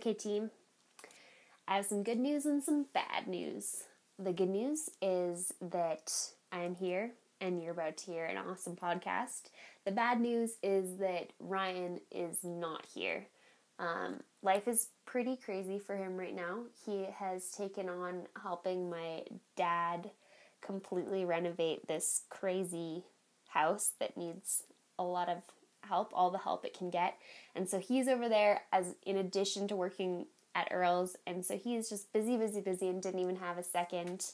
Okay, team. I have some good news and some bad news. The good news is that I am here and you're about to hear an awesome podcast. The bad news is that Ryan is not here. Um, life is pretty crazy for him right now. He has taken on helping my dad completely renovate this crazy house that needs a lot of help, all the help it can get. And so he's over there as in addition to working at Earl's, and so he's just busy, busy, busy, and didn't even have a second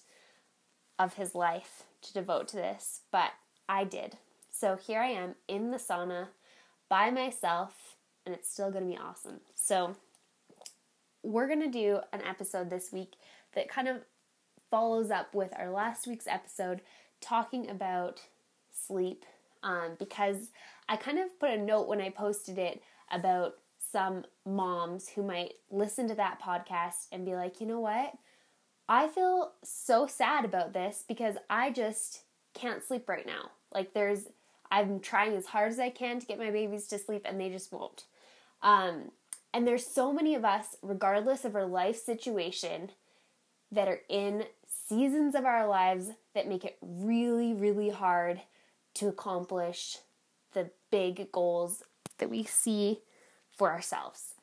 of his life to devote to this. But I did. So here I am in the sauna by myself, and it's still to be awesome. So we're to do an episode this week that kind of follows up with our last week's episode talking about sleep um, because I kind of put a note when I posted it about some moms who might listen to that podcast and be like, you know what? I feel so sad about this because I just can't sleep right now. Like, there's, I'm trying as hard as I can to get my babies to sleep and they just won't. Um, and there's so many of us, regardless of our life situation, that are in seasons of our lives that make it really, really hard to accomplish the big goals that we see for ourselves.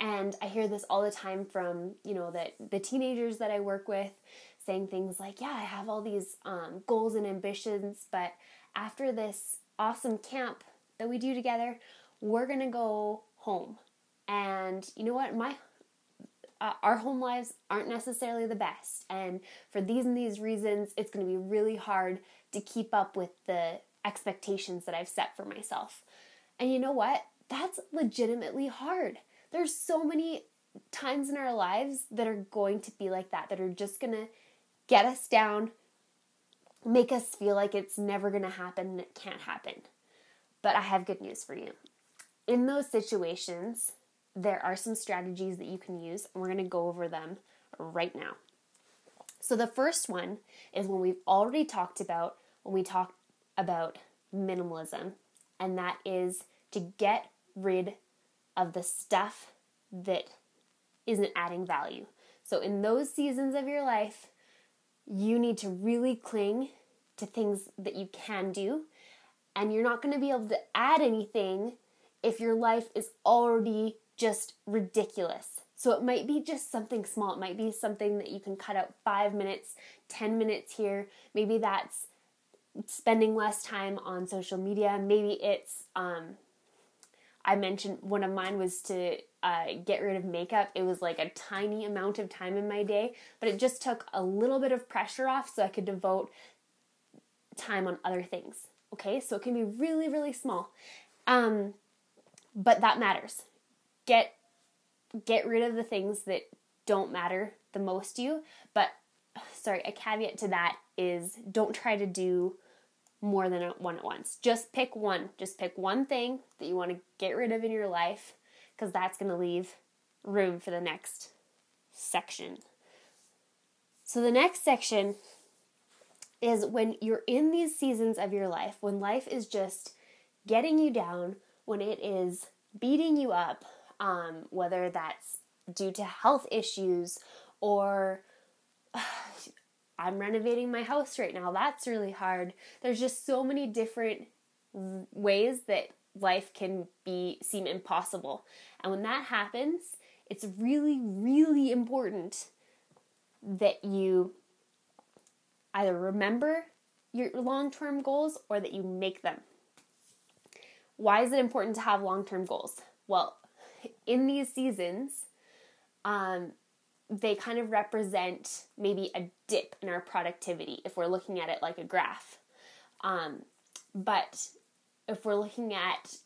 And I hear this all the time from, you know, that the teenagers that I work with saying things like, "Yeah, I have all these um, goals and ambitions, but after this awesome camp that we do together, we're gonna go home." And you know what? My uh, our home lives aren't necessarily the best, and for these and these reasons, it's going to be really hard to keep up with the expectations that I've set for myself. And you know what? That's legitimately hard. There's so many times in our lives that are going to be like that, that are just going to get us down, make us feel like it's never going to happen and it can't happen. But I have good news for you. In those situations, there are some strategies that you can use, and we're going to go over them right now. So, the first one is when we've already talked about when we talk about minimalism, and that is to get rid of the stuff that isn't adding value. So, in those seasons of your life, you need to really cling to things that you can do, and you're not going to be able to add anything if your life is already just ridiculous. So it might be just something small. It might be something that you can cut out five minutes, 10 minutes here. Maybe that's spending less time on social media. Maybe it's, um, I mentioned one of mine was to uh, get rid of makeup. It was like a tiny amount of time in my day, but it just took a little bit of pressure off so I could devote time on other things. Okay, so it can be really, really small. Um, but that matters. Get get rid of the things that don't matter the most to you. But sorry, a caveat to that is don't try to do more than one at once. Just pick one. Just pick one thing that you want to get rid of in your life because that's going to leave room for the next section. So, the next section is when you're in these seasons of your life, when life is just getting you down, when it is beating you up, um, whether that's due to health issues or I'm renovating my house right now. That's really hard. There's just so many different ways that life can be seem impossible. And when that happens, it's really really important that you either remember your long-term goals or that you make them. Why is it important to have long-term goals? Well, in these seasons, um, they kind of represent maybe a dip in our productivity if we're looking at it like a graph. Um, but if we're looking at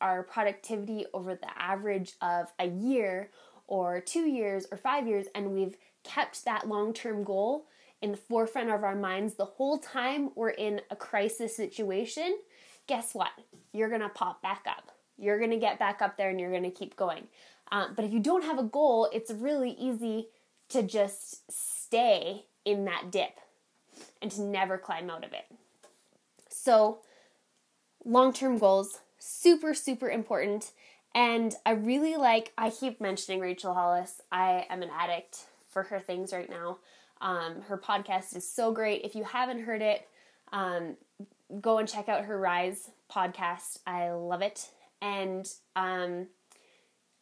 our productivity over the average of a year or two years or five years, and we've kept that long term goal in the forefront of our minds the whole time we're in a crisis situation, guess what? You're gonna pop back up. You're gonna get back up there and you're gonna keep going. Um, but if you don't have a goal, it's really easy to just stay in that dip and to never climb out of it. So, long term goals, super, super important. And I really like, I keep mentioning Rachel Hollis. I am an addict for her things right now. Um, her podcast is so great. If you haven't heard it, um, go and check out her Rise podcast. I love it. And um,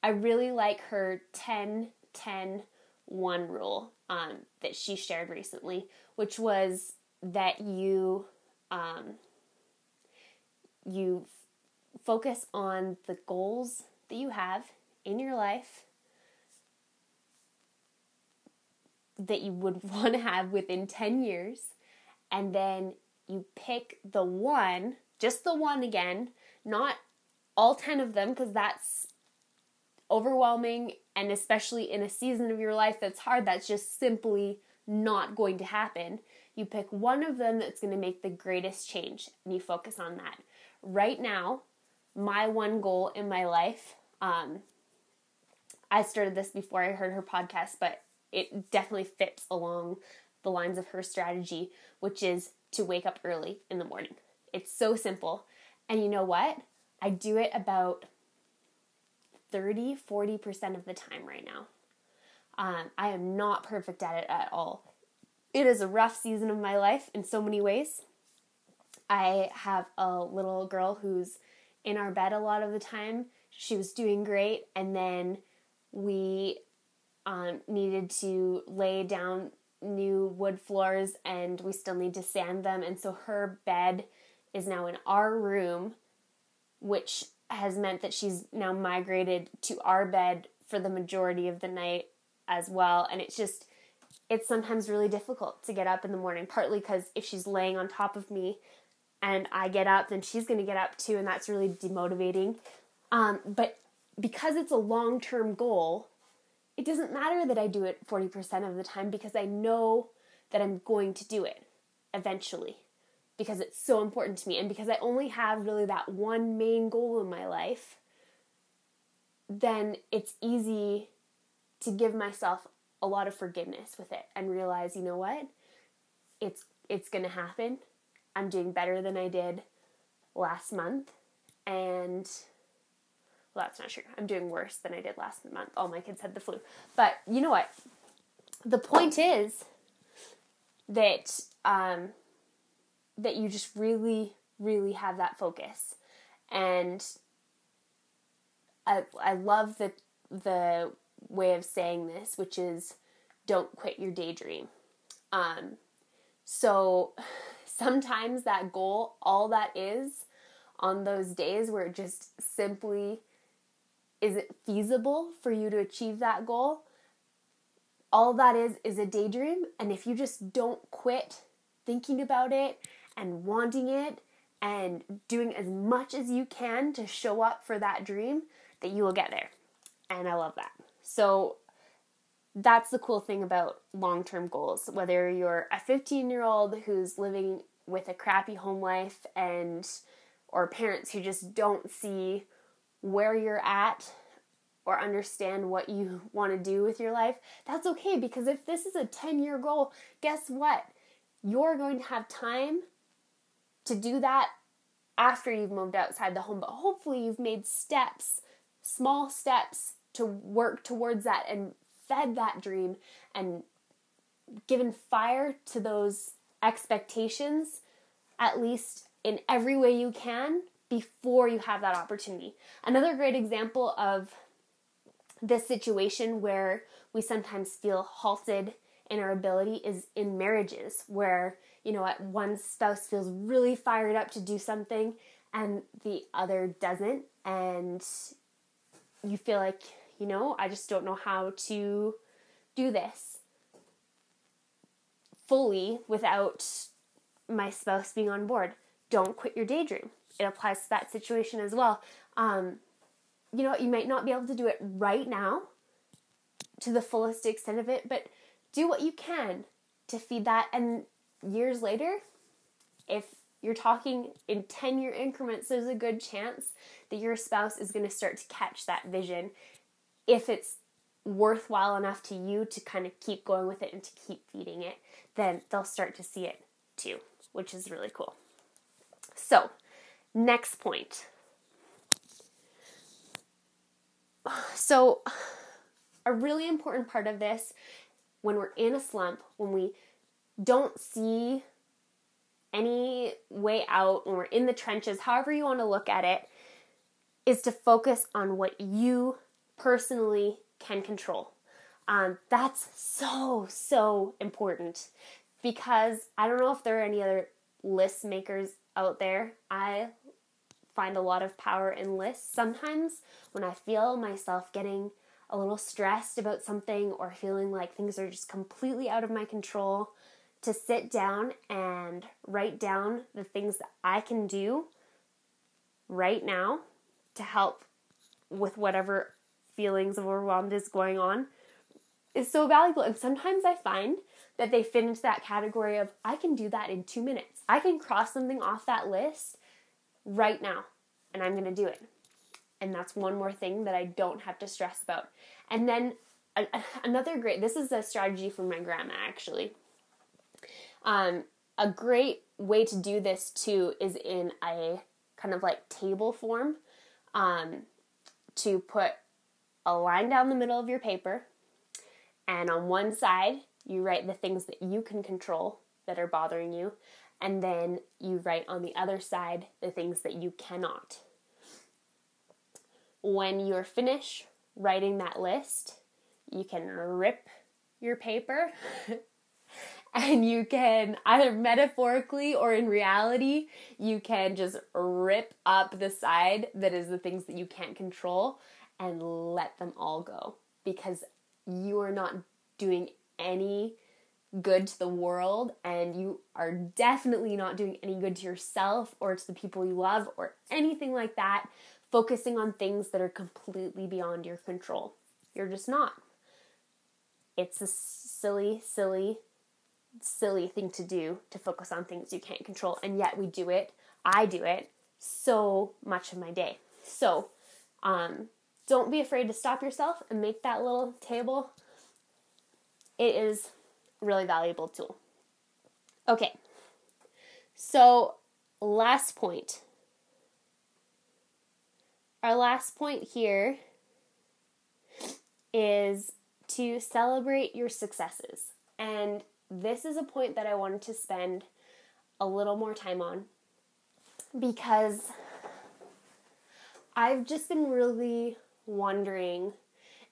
I really like her 10 10 1 rule um, that she shared recently, which was that you um, you f- focus on the goals that you have in your life that you would want to have within 10 years and then you pick the one just the one again not all 10 of them because that's overwhelming and especially in a season of your life that's hard that's just simply not going to happen. You pick one of them that's going to make the greatest change and you focus on that. Right now my one goal in my life um, i started this before i heard her podcast but it definitely fits along the lines of her strategy which is to wake up early in the morning. It's so simple. And you know what i do it about 30 40% of the time right now um, i am not perfect at it at all it is a rough season of my life in so many ways. I have a little girl who's in our bed a lot of the time. She was doing great, and then we um, needed to lay down new wood floors, and we still need to sand them. And so her bed is now in our room, which has meant that she's now migrated to our bed for the majority of the night as well. And it's just, it's sometimes really difficult to get up in the morning, partly because if she's laying on top of me and I get up, then she's going to get up too, and that's really demotivating. Um, but because it's a long term goal, it doesn't matter that I do it 40% of the time because I know that I'm going to do it eventually because it's so important to me and because I only have really that one main goal in my life, then it's easy to give myself a lot of forgiveness with it and realize, you know what? It's it's going to happen. I'm doing better than I did last month and well, that's not true. I'm doing worse than I did last month. All my kids had the flu. But you know what? The point is that um, that you just really, really have that focus, and I I love the the way of saying this, which is don't quit your daydream. Um, so sometimes that goal, all that is on those days where it just simply is it feasible for you to achieve that goal? All that is is a daydream. And if you just don't quit thinking about it and wanting it and doing as much as you can to show up for that dream, that you will get there. And I love that. So that's the cool thing about long term goals. Whether you're a 15 year old who's living with a crappy home life and or parents who just don't see where you're at or understand what you want to do with your life, that's okay because if this is a 10 year goal, guess what? You're going to have time to do that after you've moved outside the home, but hopefully you've made steps, small steps to work towards that and fed that dream and given fire to those expectations at least in every way you can before you have that opportunity. Another great example of this situation where we sometimes feel halted in our ability is in marriages where you know what, one spouse feels really fired up to do something and the other doesn't and you feel like you know, I just don't know how to do this fully without my spouse being on board. Don't quit your daydream. It applies to that situation as well. Um, you know, you might not be able to do it right now to the fullest extent of it, but do what you can to feed that. And years later, if you're talking in 10 year increments, there's a good chance that your spouse is going to start to catch that vision if it's worthwhile enough to you to kind of keep going with it and to keep feeding it, then they'll start to see it too, which is really cool. So, next point. so, a really important part of this when we're in a slump, when we don't see any way out, when we're in the trenches, however you want to look at it, is to focus on what you personally can control. Um, that's so, so important because I don't know if there are any other list makers out there. I find a lot of power in lists. Sometimes when I feel myself getting a little stressed about something or feeling like things are just completely out of my control, to sit down and write down the things that I can do right now to help with whatever feelings of overwhelmed is going on is so valuable. And sometimes I find that they fit into that category of I can do that in two minutes. I can cross something off that list right now, and I'm to do it. And that's one more thing that I don't have to stress about. And then another great, this is a strategy from my grandma actually. Um, a great way to do this too is in a kind of like table form um, to put a line down the middle of your paper, and on one side, you write the things that you can control that are bothering you, and then you write on the other side the things that you cannot. When you're finished writing that list, you can rip your paper and you can either metaphorically or in reality, you can just rip up the side that is the things that you can't control and let them all go because you are not doing any good to the world and you are definitely not doing any good to yourself or to the people you love or anything like that focusing on things that are completely beyond your control. You're just not. It's a silly silly silly thing to do to focus on things you can't control and yet we do it. I do it so much of my day. So um, don't be afraid to stop yourself and make that little table. It is really valuable tool. Okay. So last point. Our last point here is to celebrate your successes. And this is a point that I wanted to spend a little more time on because I've just been really wondering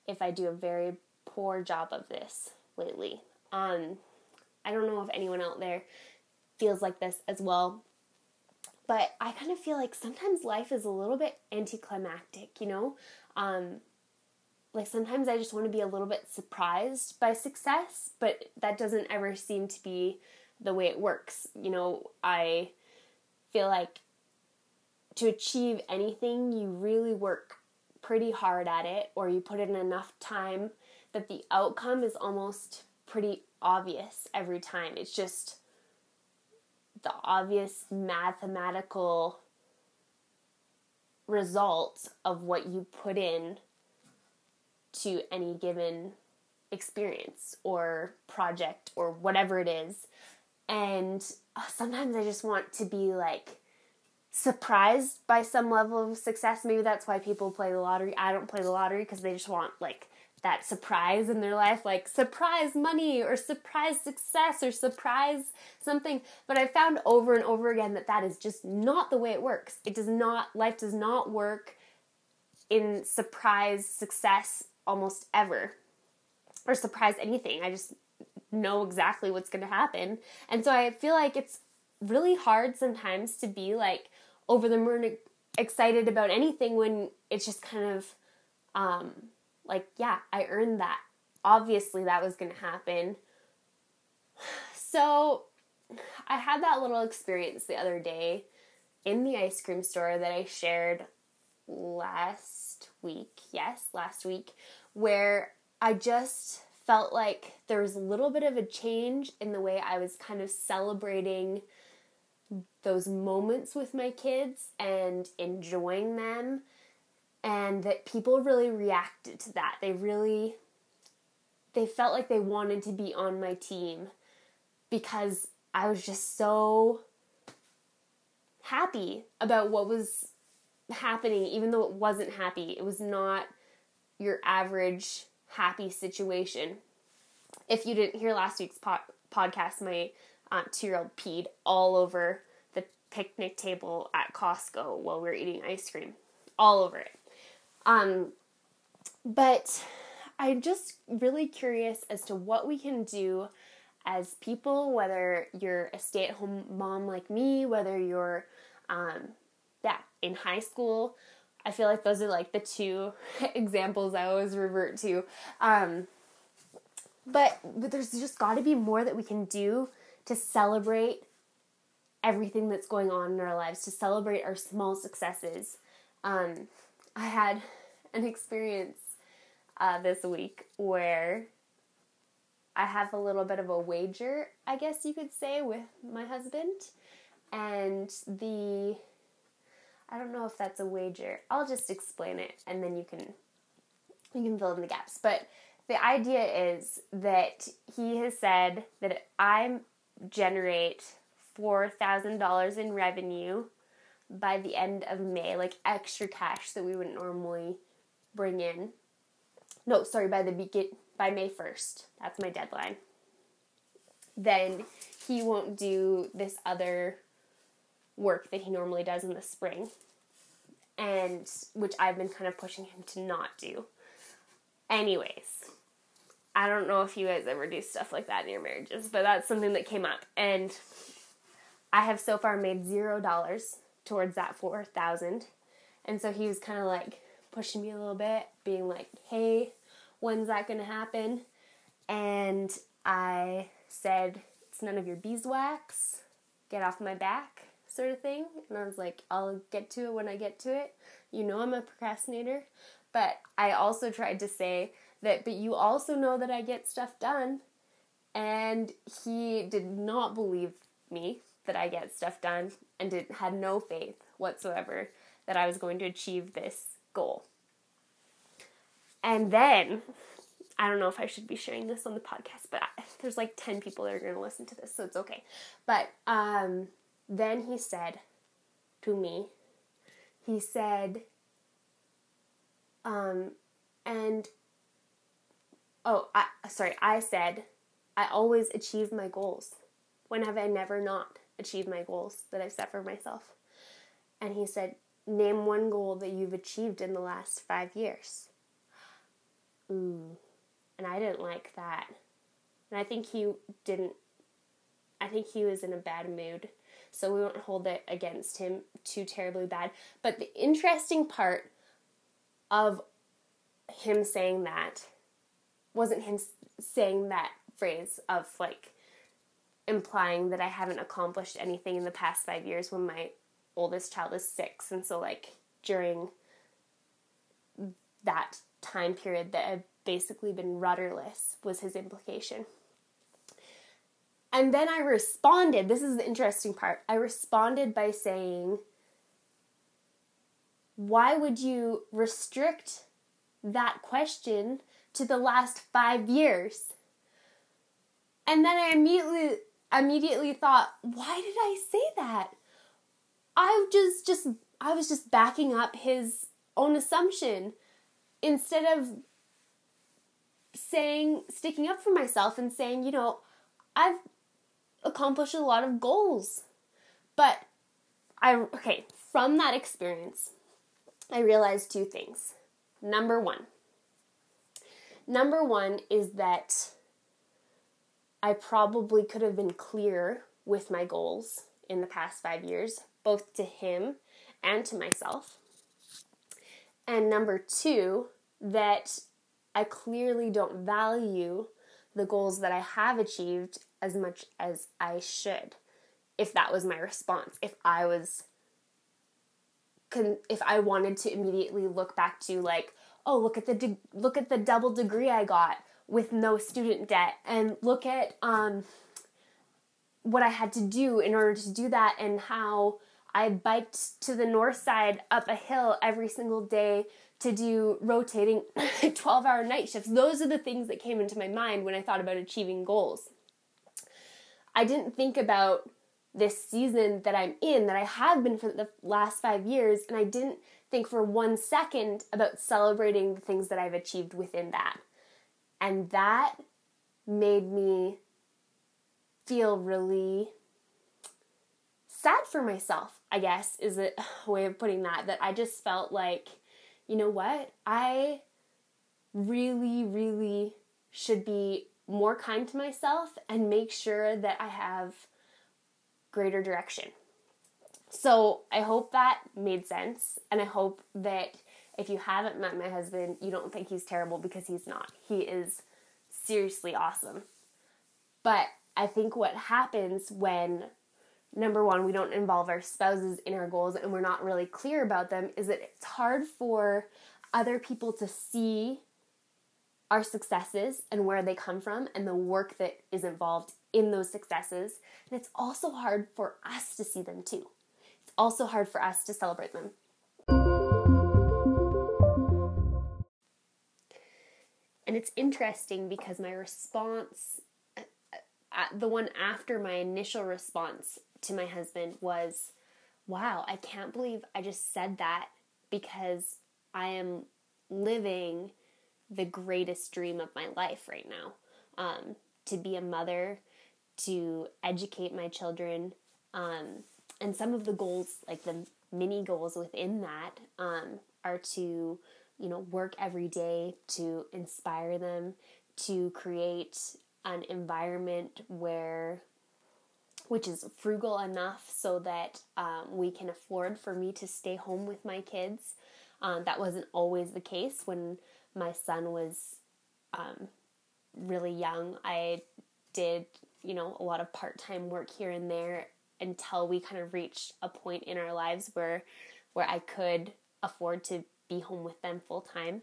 if I do a very poor job of this lately. Um, I don't know if anyone out there feels like this as well, but I kind of feel like sometimes life is a little bit anticlimactic, you know? Um, like sometimes I just want to be a little bit surprised by success, but that doesn't ever seem to be the way it works. You know, I feel like to achieve anything, you really work pretty hard at it, or you put in enough time that the outcome is almost pretty obvious every time. It's just the obvious mathematical result of what you put in to any given experience or project or whatever it is. And uh, sometimes I just want to be like surprised by some level of success. Maybe that's why people play the lottery. I don't play the lottery because they just want like that surprise in their life, like surprise money or surprise success or surprise something. But I've found over and over again that that is just not the way it works. It does not, life does not work in surprise success almost ever or surprise anything. I just know exactly what's going to happen. And so I feel like it's really hard sometimes to be like over the moon excited about anything when it's just kind of um like yeah, I earned that. Obviously that was going to happen. So I had that little experience the other day in the ice cream store that I shared last week. Yes, last week where I just felt like there was a little bit of a change in the way I was kind of celebrating those moments with my kids and enjoying them and that people really reacted to that. They really they felt like they wanted to be on my team because I was just so happy about what was happening even though it wasn't happy. It was not your average happy situation. If you didn't hear last week's po- podcast, my uh, two year old peed all over the picnic table at Costco while we were eating ice cream, all over it. Um, but I'm just really curious as to what we can do as people, whether you're a stay at home mom like me, whether you're, um, yeah, in high school. I feel like those are like the two examples I always revert to. Um, but, but there's just got to be more that we can do to celebrate everything that's going on in our lives, to celebrate our small successes. Um, I had an experience uh, this week where I have a little bit of a wager, I guess you could say, with my husband. And the I don't know if that's a wager. I'll just explain it and then you can you can fill in the gaps. But the idea is that he has said that I generate $4,000 in revenue by the end of May, like extra cash that we wouldn't normally bring in. No, sorry, by the begin by May 1st. That's my deadline. Then he won't do this other work that he normally does in the spring. And which I've been kind of pushing him to not do. Anyways, I don't know if you guys ever do stuff like that in your marriages, but that's something that came up. And I have so far made zero dollars towards that four thousand. And so he was kind of like pushing me a little bit, being like, hey, when's that to happen? And I said, it's none of your beeswax, get off my back, sort of thing. And I was like, I'll get to it when I get to it. You know, I'm a procrastinator. But I also tried to say that, but you also know that I get stuff done. And he did not believe me that I get stuff done and did, had no faith whatsoever that I was going to achieve this goal. And then, I don't know if I should be sharing this on the podcast, but I, there's like 10 people that are going to listen to this, so it's okay. But um, then he said to me, he said, um, and, oh, I, sorry, I said, I always achieve my goals. When have I never not achieved my goals that I've set for myself? And he said, Name one goal that you've achieved in the last five years ooh. And I didn't like that. And I think he didn't, I think he was in a bad mood. So we won't hold it against him too terribly bad. But the interesting part of him saying that wasn't him saying that phrase of like implying that I haven't accomplished anything in the past five years when my oldest child is six. And so, like, during that time period that I've basically been rudderless, was his implication. And then I responded. This is the interesting part. I responded by saying, Why would you restrict that question to the last five years? And then I immediately immediately thought, why did I say that? I just just I was just backing up his own assumption instead of saying, sticking up for myself and saying, you know, I've accomplished a lot of goals. But I, okay, from that experience, I realized two things. Number one, number one is that I probably could have been clear with my goals in the past five years, both to him and to myself. And number two, that I clearly don't value the goals that I have achieved as much as I should. If that was my response, if I was if I wanted to immediately look back to like, oh, look at the de- look at the double degree I got with no student debt and look at um what I had to do in order to do that and how I biked to the north side up a hill every single day to do rotating 12 hour night shifts. Those are the things that came into my mind when I thought about achieving goals. I didn't think about this season that I'm in, that I have been for the last five years, and I didn't think for one second about celebrating the things that I've achieved within that. And that made me feel really sad for myself, I guess, is a way of putting that. That I just felt like, you know what? I really, really should be more kind to myself and make sure that I have greater direction. So I hope that made sense, and I hope that if you haven't met my husband, you don't think he's terrible because he's not. He is seriously awesome. But I think what happens when number one, we don't involve our spouses in our goals and we're not really clear about them is that it's hard for other people to see our successes and where they come from and the work that is involved in those successes. And it's also hard for us to see them too. It's also hard for us to celebrate them. And it's interesting because my response, uh, uh, the one after my initial response to my husband was, wow, I can't believe I just said that because I am living the greatest dream of my life right now. Um, to be a mother, to educate my children, um, and some of the goals, like the mini goals within that, um, are to, you know, work every day to inspire them, to create an environment where which is frugal enough so that um, we can afford for me to stay home with my kids. Um, that wasn't always the case when my son was um, really young. I did, you know, a lot of part time work here and there until we kind of reached a point in our lives where where I could afford to be home with them full time.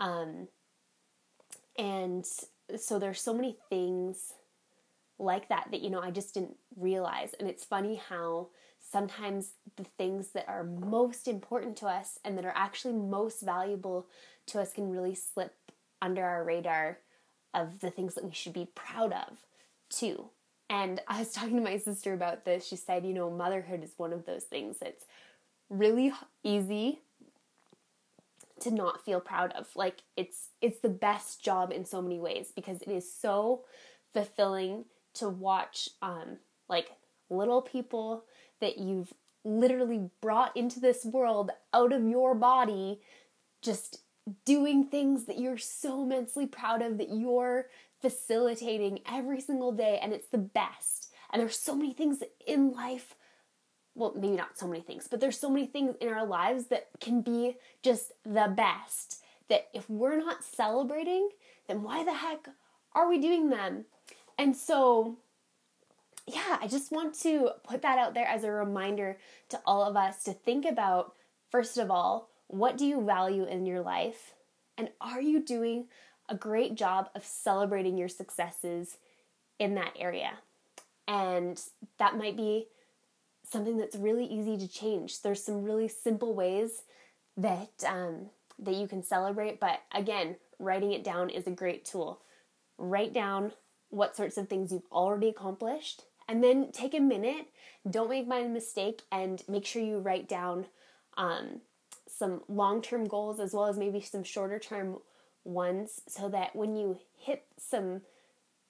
Um, and so there's so many things like that that you know I just didn't realize. And it's funny how sometimes the things that are most important to us and that are actually most valuable to us can really slip under our radar of the things that we should be proud of too. And I was talking to my sister about this. She said, you know, motherhood is one of those things that's really easy to not feel proud of. Like it's it's the best job in so many ways because it is so fulfilling to watch um, like little people that you've literally brought into this world out of your body just doing things that you're so immensely proud of that you're facilitating every single day and it's the best. And there's so many things in life well maybe not so many things but there's so many things in our lives that can be just the best that if we're not celebrating then why the heck are we doing them? And so, yeah, I just want to put that out there as a reminder to all of us to think about, first of all, what do you value in your life? And are you doing a great job of celebrating your successes in that area? And that might be something that's really easy to change. There's some really simple ways that um, that you can celebrate, but again, writing it down is a great tool. Write down what sorts of things you've already accomplished. And then take a minute, don't make my mistake, and make sure you write down um, some long term goals as well as maybe some shorter term ones so that when you hit some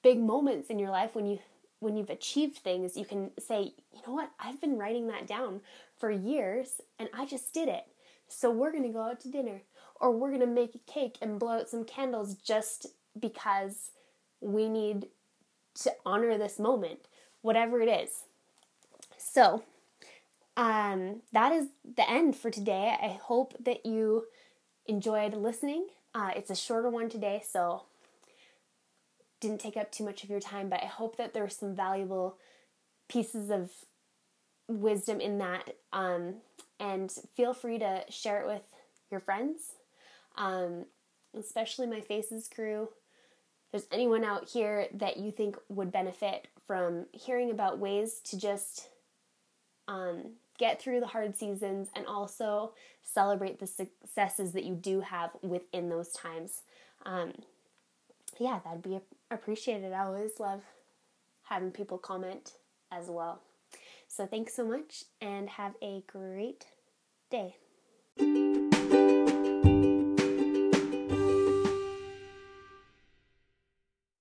big moments in your life, when you when you've achieved things, you can say, you know what, I've been writing that down for years and I just did it. So we're gonna go out to dinner or we're gonna make a cake and blow out some candles just because we need to honor this moment, whatever it is. So, um, that is the end for today. I hope that you enjoyed listening. Uh, it's a shorter one today, so didn't take up too much of your time, but I hope that there there's some valuable pieces of wisdom in that. Um, and feel free to share it with your friends, um, especially my Faces crew there's anyone out here that you think would benefit from hearing about ways to just um, get through the hard seasons and also celebrate the successes that you do have within those times. Um, yeah, that'd be appreciated. I always love having people comment as well. So thanks so much and have a great day.